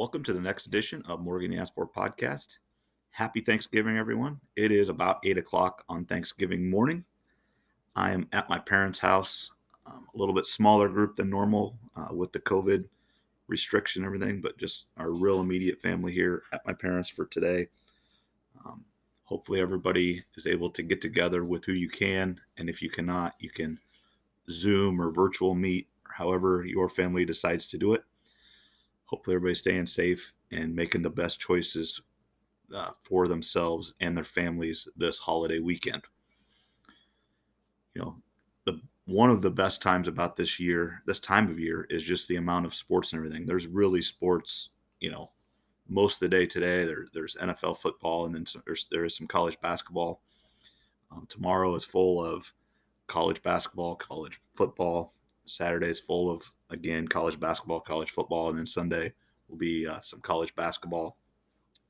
Welcome to the next edition of Morgan Asked For podcast. Happy Thanksgiving, everyone. It is about 8 o'clock on Thanksgiving morning. I am at my parents' house, um, a little bit smaller group than normal uh, with the COVID restriction and everything, but just our real immediate family here at my parents for today. Um, hopefully, everybody is able to get together with who you can. And if you cannot, you can Zoom or virtual meet, or however your family decides to do it hopefully everybody's staying safe and making the best choices uh, for themselves and their families this holiday weekend. You know, the one of the best times about this year, this time of year, is just the amount of sports and everything. There's really sports, you know, most of the day today. There, there's NFL football, and then there's there is some college basketball. Um, tomorrow is full of college basketball, college football, Saturday is full of again college basketball, college football, and then Sunday will be uh, some college basketball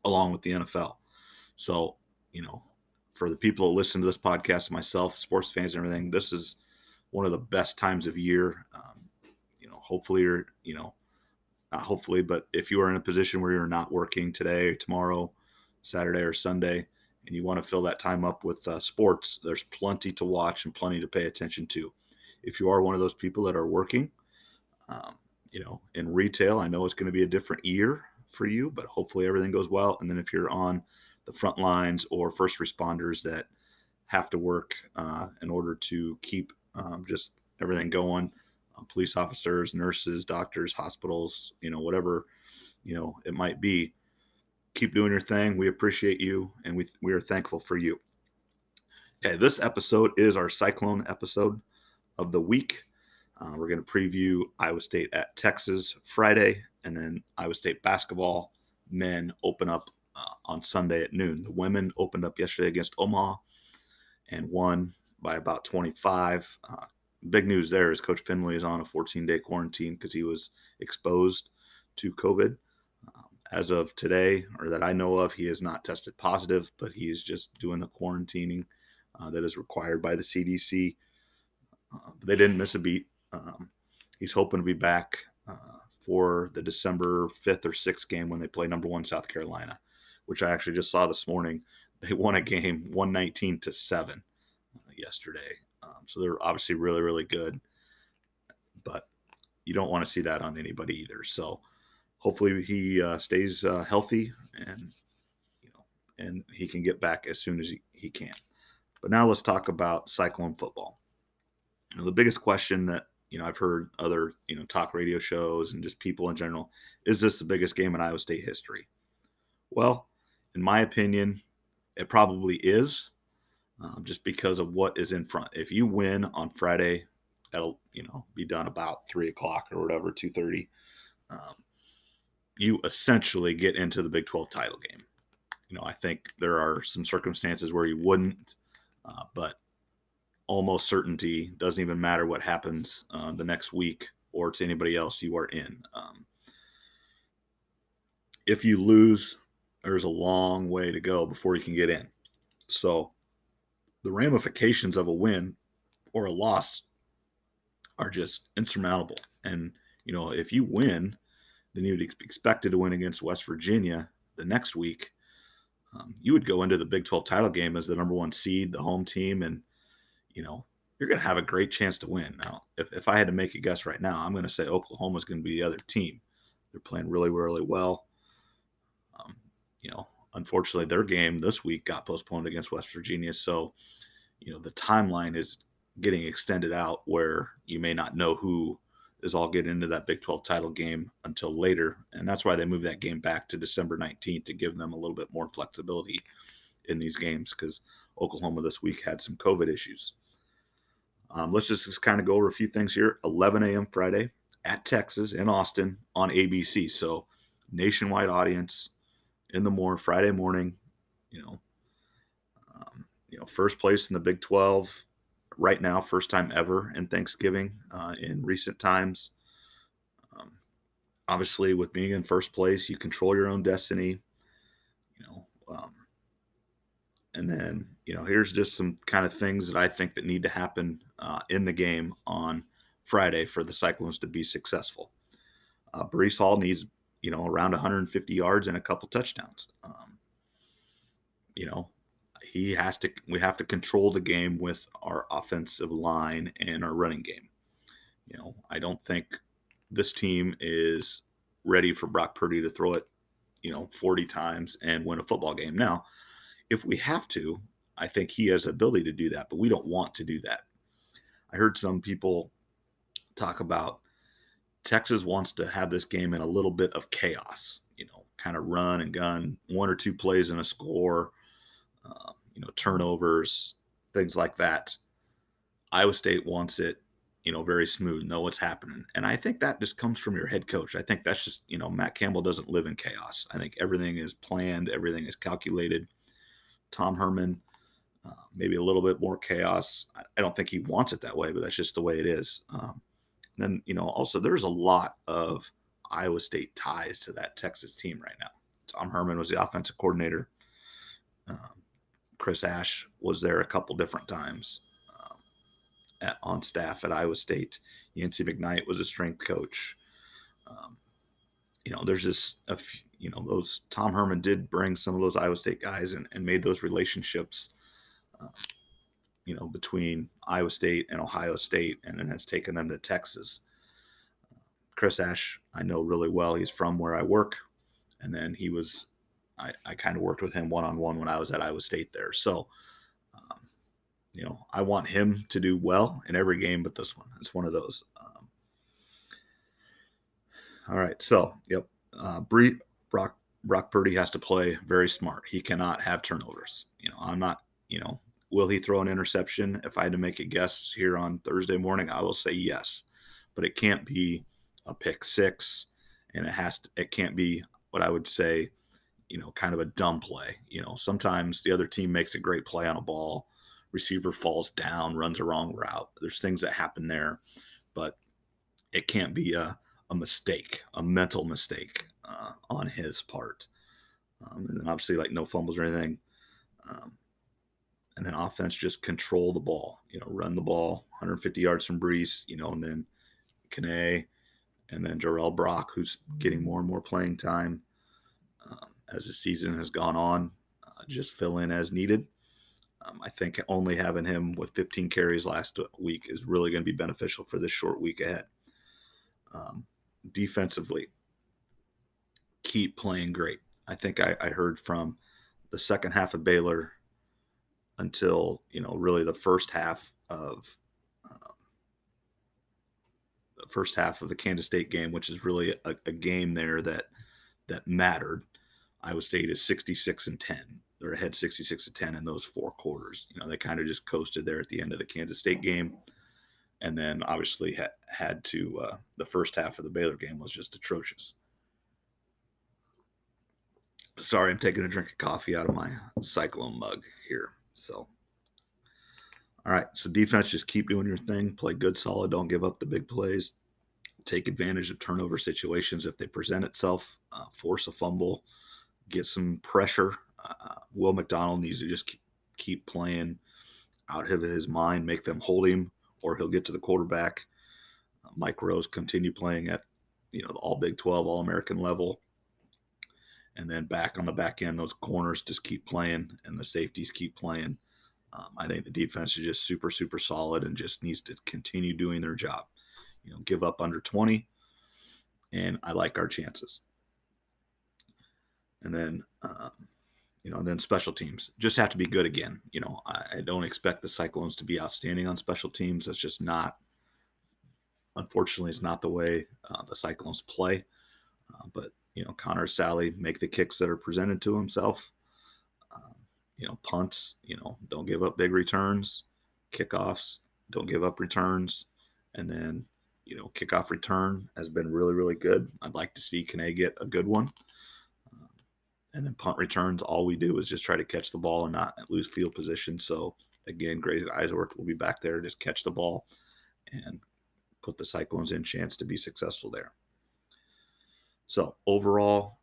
along with the NFL. So you know, for the people that listen to this podcast, myself, sports fans, and everything, this is one of the best times of year. Um, you know, hopefully you're you know not hopefully, but if you are in a position where you're not working today, tomorrow, Saturday, or Sunday, and you want to fill that time up with uh, sports, there's plenty to watch and plenty to pay attention to if you are one of those people that are working, um, you know, in retail, I know it's going to be a different year for you, but hopefully everything goes well. And then if you're on the front lines or first responders that have to work uh, in order to keep um, just everything going, uh, police officers, nurses, doctors, hospitals, you know, whatever, you know, it might be, keep doing your thing. We appreciate you and we, we are thankful for you. Okay, this episode is our cyclone episode of the week. Uh, we're going to preview Iowa State at Texas Friday, and then Iowa State basketball men open up uh, on Sunday at noon. The women opened up yesterday against Omaha and won by about 25. Uh, big news there is Coach Fennelly is on a 14 day quarantine because he was exposed to COVID. Um, as of today, or that I know of, he has not tested positive, but he is just doing the quarantining uh, that is required by the CDC. Uh, they didn't miss a beat. Um, he's hoping to be back uh, for the December 5th or 6th game when they play number one South Carolina, which I actually just saw this morning. They won a game 119 to 7 uh, yesterday. Um, so they're obviously really, really good. But you don't want to see that on anybody either. So hopefully he uh, stays uh, healthy and you know and he can get back as soon as he, he can. But now let's talk about Cyclone football. You know, the biggest question that you know I've heard other you know talk radio shows and just people in general is this the biggest game in Iowa State history? Well, in my opinion, it probably is, um, just because of what is in front. If you win on Friday, that'll you know be done about three o'clock or whatever, two thirty. Um, you essentially get into the Big Twelve title game. You know, I think there are some circumstances where you wouldn't, uh, but almost certainty. Doesn't even matter what happens uh, the next week or to anybody else you are in. Um, if you lose, there's a long way to go before you can get in. So the ramifications of a win or a loss are just insurmountable. And, you know, if you win, then you'd be expected to win against West Virginia the next week. Um, you would go into the Big 12 title game as the number one seed, the home team, and you know, you're going to have a great chance to win. Now, if, if I had to make a guess right now, I'm going to say Oklahoma's going to be the other team. They're playing really, really well. Um, you know, unfortunately, their game this week got postponed against West Virginia. So, you know, the timeline is getting extended out where you may not know who is all getting into that Big 12 title game until later. And that's why they moved that game back to December 19th to give them a little bit more flexibility in these games because Oklahoma this week had some COVID issues. Um, let's just, just kind of go over a few things here. 11 a.m. Friday at Texas in Austin on ABC. So nationwide audience in the morning, Friday morning. You know, um, you know, first place in the Big 12 right now, first time ever in Thanksgiving uh, in recent times. Um, obviously, with being in first place, you control your own destiny. You know, um, and then, you know, here's just some kind of things that I think that need to happen uh, in the game on Friday for the Cyclones to be successful. Uh, Breece Hall needs you know, around 150 yards and a couple touchdowns. Um, you know, he has to. We have to control the game with our offensive line and our running game. You know, I don't think this team is ready for Brock Purdy to throw it, you know, 40 times and win a football game. Now, if we have to, I think he has the ability to do that, but we don't want to do that. I heard some people talk about Texas wants to have this game in a little bit of chaos, you know, kind of run and gun, one or two plays and a score, uh, you know, turnovers, things like that. Iowa State wants it, you know, very smooth, know what's happening. And I think that just comes from your head coach. I think that's just, you know, Matt Campbell doesn't live in chaos. I think everything is planned, everything is calculated. Tom Herman, uh, maybe a little bit more chaos. I, don't think he wants it that way, but that's just the way it is. Um, then, you know, also there's a lot of Iowa State ties to that Texas team right now. Tom Herman was the offensive coordinator. Um, Chris Ash was there a couple different times um, at, on staff at Iowa State. Yancy McKnight was a strength coach. Um, you know, there's just a few, you know, those Tom Herman did bring some of those Iowa State guys and, and made those relationships, uh, you know, between Iowa State and Ohio State, and then has taken them to Texas. Chris Ash, I know really well. He's from where I work, and then he was, I, I kind of worked with him one on one when I was at Iowa State there. So, um, you know, I want him to do well in every game, but this one, it's one of those. All right, so yep, uh, Bree, Brock Brock Purdy has to play very smart. He cannot have turnovers. You know, I'm not. You know, will he throw an interception? If I had to make a guess here on Thursday morning, I will say yes. But it can't be a pick six, and it has to. It can't be what I would say. You know, kind of a dumb play. You know, sometimes the other team makes a great play on a ball, receiver falls down, runs a wrong route. There's things that happen there, but it can't be a a mistake, a mental mistake uh, on his part. Um, and then obviously, like no fumbles or anything. Um, and then offense just control the ball, you know, run the ball 150 yards from Breece, you know, and then Kane and then Jirehl Brock, who's getting more and more playing time um, as the season has gone on, uh, just fill in as needed. Um, I think only having him with 15 carries last week is really going to be beneficial for this short week ahead. Um, defensively, keep playing great. I think I, I heard from the second half of Baylor until you know really the first half of um, the first half of the Kansas State game, which is really a, a, game there that that mattered. Iowa State is 66 and 10. They're ahead 66 to 10 in those four quarters. You know, they kind of just coasted there at the end of the Kansas State game. And then obviously ha- had to, uh, the first half of the Baylor game was just atrocious. Sorry, I'm taking a drink of coffee out of my Cyclone mug here. So, all right. So, defense, just keep doing your thing. Play good, solid. Don't give up the big plays. Take advantage of turnover situations if they present itself. Uh, force a fumble. Get some pressure. Uh, Will McDonald needs to just keep, keep playing out of his mind, make them hold him, or he'll get to the quarterback. Uh, Mike Rose continue playing at you know the All Big 12, All American level and then back on the back end, those corners just keep playing and the safeties keep playing. Um, I think the defense is just super, super solid and just needs to continue doing their job. You know, give up under 20, and I like our chances. And then, um, you know, then special teams just have to be good again. You know, I, I don't expect the Cyclones to be outstanding on special teams. That's just not, unfortunately, it's not the way uh, the Cyclones play. Uh, but you know, Connor Assalley make the kicks that are presented to himself. Um, you know, punts, you know, don't give up big returns. Kickoffs, don't give up returns. And then, you know, kickoff return has been really, really good. I'd like to see Kane get a good one. And then punt returns, all we do is just try to catch the ball and not lose field position. So, again, Greg Eisworth will be back there, just catch the ball and put the Cyclones in chance to be successful there. So overall,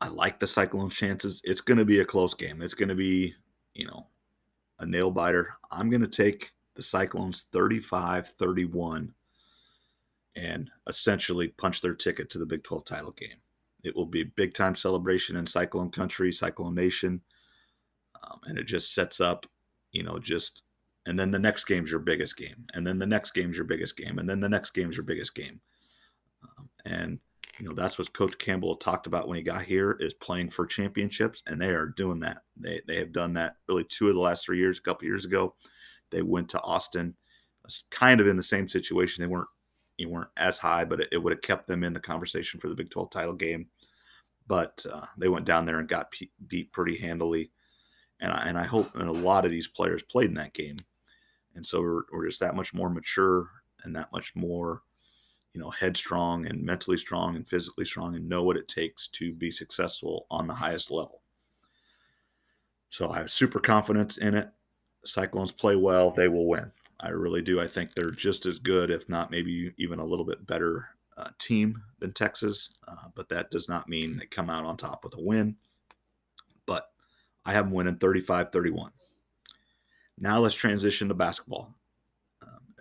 I like the Cyclones' chances. It's going to be a close game. It's going to be, you know, a nail biter. I'm going to take the Cyclones 35 31 and essentially punch their ticket to the Big 12 title game. It will be a big time celebration in Cyclone Country, Cyclone Nation, um, and it just sets up, you know, just and then the next game's your biggest game, and then the next game's your biggest game, and then the next game's your biggest game, um, and you know that's what Coach Campbell talked about when he got here is playing for championships, and they are doing that. They they have done that really two of the last three years. A couple years ago, they went to Austin, kind of in the same situation. They weren't you weren't as high, but it, it would have kept them in the conversation for the Big 12 title game. But uh, they went down there and got p- beat pretty handily, and I, and I hope and a lot of these players played in that game, and so we're, we're just that much more mature and that much more you know headstrong and mentally strong and physically strong and know what it takes to be successful on the highest level. So i have super confidence in it. Cyclones play well they will win i really do i think they're just as good if not maybe even a little bit better uh, team than texas uh, but that does not mean they come out on top with a win but i have them winning 35-31 now let's transition to basketball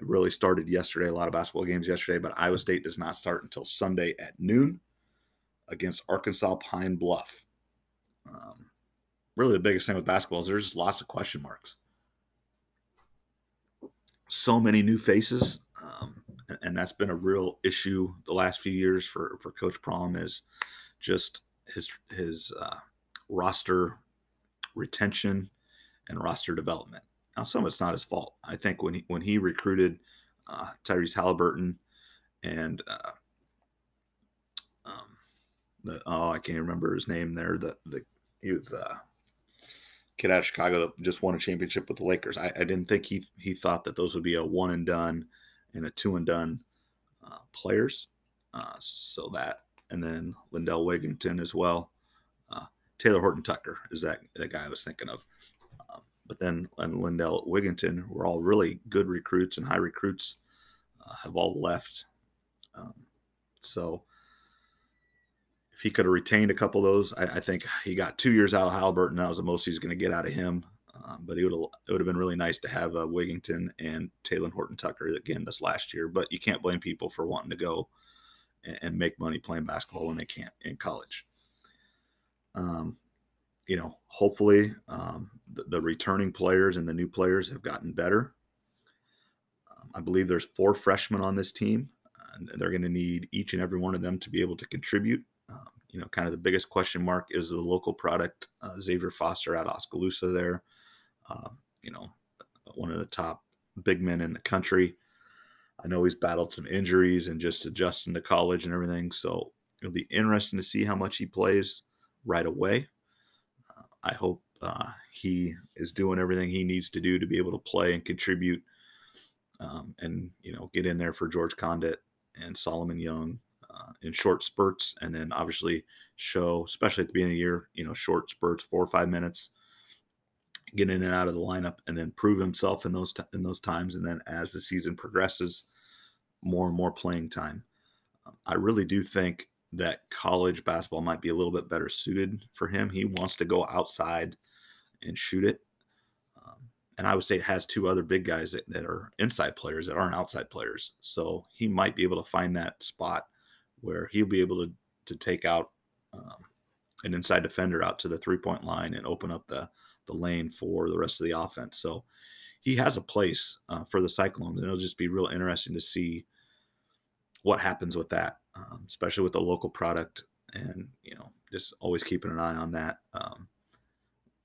it really started yesterday, a lot of basketball games yesterday, but Iowa State does not start until Sunday at noon against Arkansas Pine Bluff. Um, really, the biggest thing with basketball is there's just lots of question marks. So many new faces, um, and that's been a real issue the last few years for for Coach Prohm is just his his uh, roster retention and roster development. Now, some of it's not his fault. I think when he when he recruited uh, Tyrese Halliburton and uh, um, the oh I can't remember his name there. The the he was uh, kid out of Chicago that just won a championship with the Lakers. I, I didn't think he he thought that those would be a one and done and a two and done uh, players. Uh, so that and then Lindell Wigginton as well. Uh, Taylor Horton Tucker is that the guy I was thinking of but then and Lindell Wigginton were all really good recruits and high recruits uh, have all left. Um, so if he could have retained a couple of those, I, I, think he got two years out of Halliburton. That was the most he's going to get out of him. Um, but it would it would have been really nice to have uh, Wigginton and Taylor Horton Tucker again this last year. But you can't blame people for wanting to go and, and make money playing basketball when they can't in college. Um, you know, hopefully um, the, the, returning players and the new players have gotten better. Um, I believe there's four freshmen on this team, and they're going to need each and every one of them to be able to contribute. Um, you know, kind of the biggest question mark is the local product, uh, Xavier Foster at Oskaloosa there. Uh, you know, one of the top big men in the country. I know he's battled some injuries and just adjusting to college and everything. So it'll be interesting to see how much he plays right away. I hope uh, he is doing everything he needs to do to be able to play and contribute, um, and you know get in there for George Conditt and Solomon Young uh, in short spurts, and then obviously show, especially at the beginning of the year, you know, short spurts, four or five minutes, get in and out of the lineup, and then prove himself in those t- in those times, and then as the season progresses, more and more playing time. Um, I really do think that college basketball might be a little bit better suited for him. He wants to go outside and shoot it. Um, and I would say it has two other big guys that, that are inside players that aren't outside players. So he might be able to find that spot where he'll be able to, to take out um, an inside defender out to the three point line and open up the, the lane for the rest of the offense. So he has a place uh, for the Cyclones, and it'll just be real interesting to see what happens with that um, especially with the local product, and you know, just always keeping an eye on that. Um,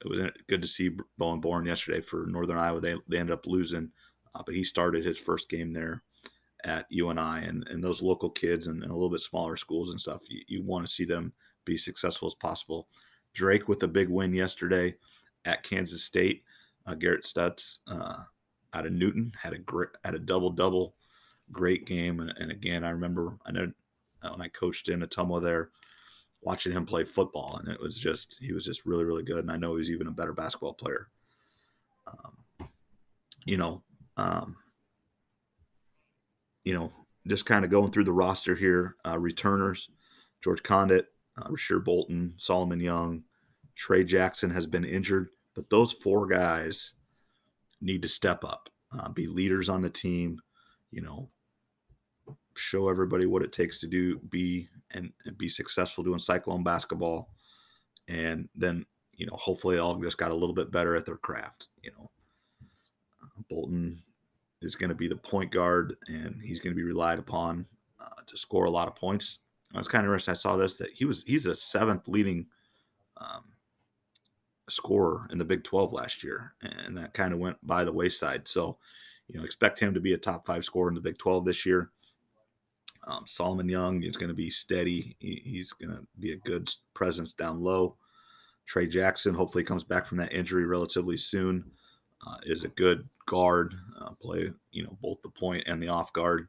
it was good to see Bowen Born yesterday for Northern Iowa. They they ended up losing, uh, but he started his first game there at UNI, and and those local kids and, and a little bit smaller schools and stuff. You, you want to see them be successful as possible. Drake with a big win yesterday at Kansas State. Uh, Garrett Sturtz uh, out of Newton had a great had a double double, great game. And, and, again, I remember I know uh, when I coached in Ottumwa there, watching him play football, and it was just he was just really really good, and I know he's even a better basketball player. Um, you know, um, you know, just kind of going through the roster here, uh, returners, George Conditt, uh, Rasir Bolton, Solomon Young, Tre Jackson has been injured, but those four guys need to step up, uh, be leaders on the team. You know, show everybody what it takes to do be and, and be successful doing Cyclone basketball, and then you know hopefully all just got a little bit better at their craft. You know, uh, Bolton is going to be the point guard, and he's going to be relied upon uh, to score a lot of points. I was kind of interested. I saw this that he was he's the seventh leading um, scorer in the Big 12 last year, and that kind of went by the wayside. So, you know, expect him to be a top five scorer in the Big 12 this year. Um, Solomon Young is going to be steady. He, he's going to be a good presence down low. Tre Jackson hopefully comes back from that injury relatively soon. Uh, is a good guard, uh, play you know both the point and the off guard,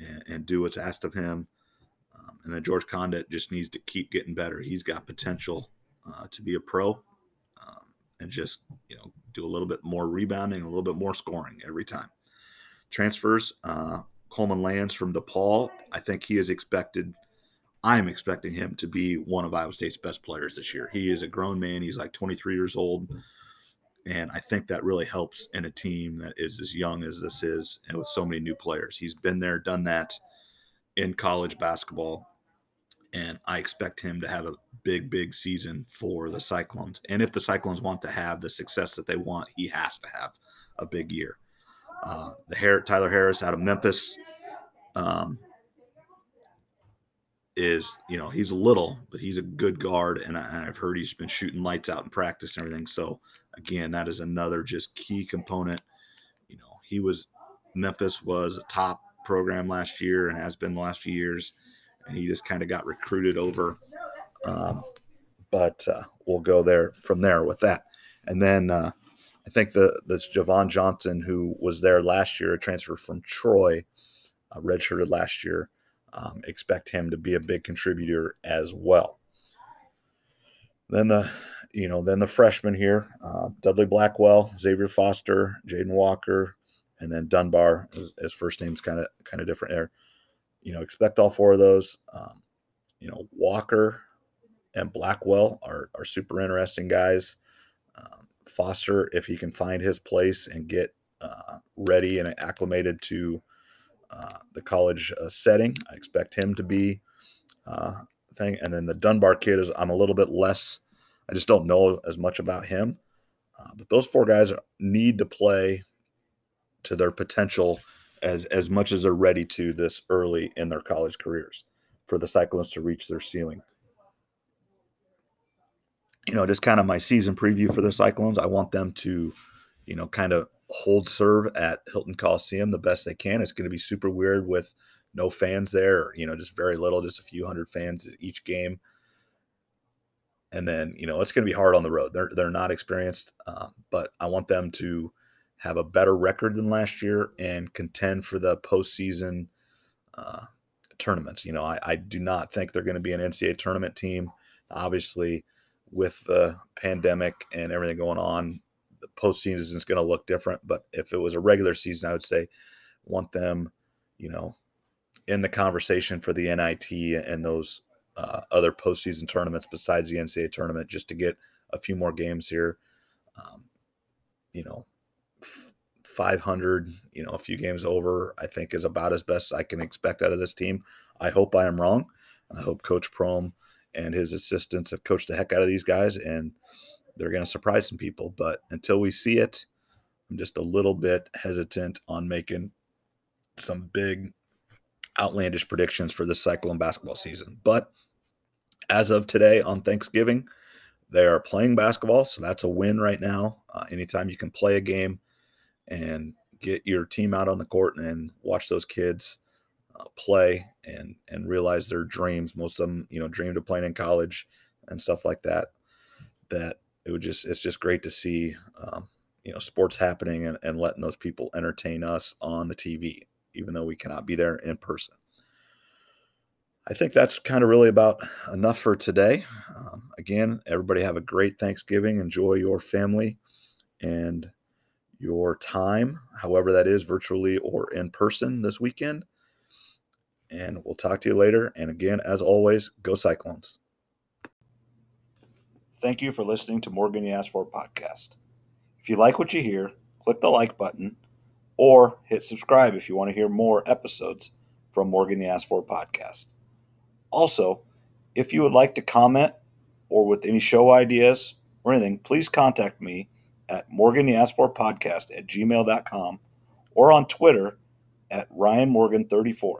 and, and do what's asked of him. Um, and then George Conditt just needs to keep getting better. He's got potential uh, to be a pro, um, and just you know do a little bit more rebounding, a little bit more scoring every time. Transfers. Uh, Coleman Lands from DePaul. I think he is expected. I'm expecting him to be one of Iowa State's best players this year. He is a grown man. He's like 23 years old. And I think that really helps in a team that is as young as this is and with so many new players. He's been there, done that in college basketball. And I expect him to have a big, big season for the Cyclones. And if the Cyclones want to have the success that they want, he has to have a big year. Uh, the Tyler Harris out of Memphis um, is, you know, he's a little, but he's a good guard, and, I, have heard he's been shooting lights out in practice and everything. So again, that is another just key component. You know, he was Memphis was a top program last year and has been the last few years, and he just kind of got recruited over. Um, but uh, we'll go there from there with that, and then. Uh, I think the this Javan Johnson, who was there last year, a transfer from Troy, uh, redshirted last year. Um, expect him to be a big contributor as well. Then the, you know, then the freshmen here: uh, Dudley Blackwell, Xavier Foster, Jalen Walker, and then Dunbar. His, first name's kind of kind of different there. You know, expect all four of those. Um, you know, Walker and Blackwell are are super interesting guys. Um, Foster, if he can find his place and get uh, ready and acclimated to the college uh, setting, I expect him to be uh, thing. And then the Dunbar kid is I'm a little bit less. I just don't know as much about him. Uh, but those four guys need to play to their potential as as much as they're ready to this early in their college careers for the Cyclones to reach their ceiling you know, just kind of my season preview for the Cyclones. I want them to, you know, kind of hold serve at Hilton Coliseum the best they can. It's going to be super weird with no fans there, you know, just very little, just a few hundred fans each game. And then, you know, it's going to be hard on the road. They're they're not experienced, uh, but I want them to have a better record than last year and contend for the postseason uh, tournaments. You know, I, I do not think they're going to be an NCAA tournament team. Obviously, with the pandemic and everything going on, postseason is going to look different. But if it was a regular season, I would say want them, you know, in the conversation for the NIT and those uh, other postseason tournaments besides the NCAA tournament, just to get a few more games here. Um, you know, f- 500, you know, a few games over, I think is about as best I can expect out of this team. I hope I am wrong. I hope Coach Prohm and his assistants have coached the heck out of these guys, and they're going to surprise some people. But until we see it, I'm just a little bit hesitant on making some big, outlandish predictions for the Cyclone basketball season. But as of today on Thanksgiving, they are playing basketball, so that's a win right now. Uh, anytime you can play a game and get your team out on the court and watch those kids uh, play and and realize their dreams. Most of them, you know, dreamed of playing in college and stuff like that. That it would just it's just great to see, um, you know, sports happening and, and letting those people entertain us on the TV, even though we cannot be there in person. I think that's kind of really about enough for today. Um, again, everybody have a great Thanksgiving. Enjoy your family and your time, however that is, virtually or in person this weekend. And we'll talk to you later. And again, as always, go Cyclones. Thank you for listening to Morgan For podcast. If you like what you hear, click the like button or hit subscribe if you want to hear more episodes from Morgan For podcast. Also, if you would like to comment or with any show ideas or anything, please contact me at Morgan podcast at gmail.com or on Twitter at Ryan Morgan 34.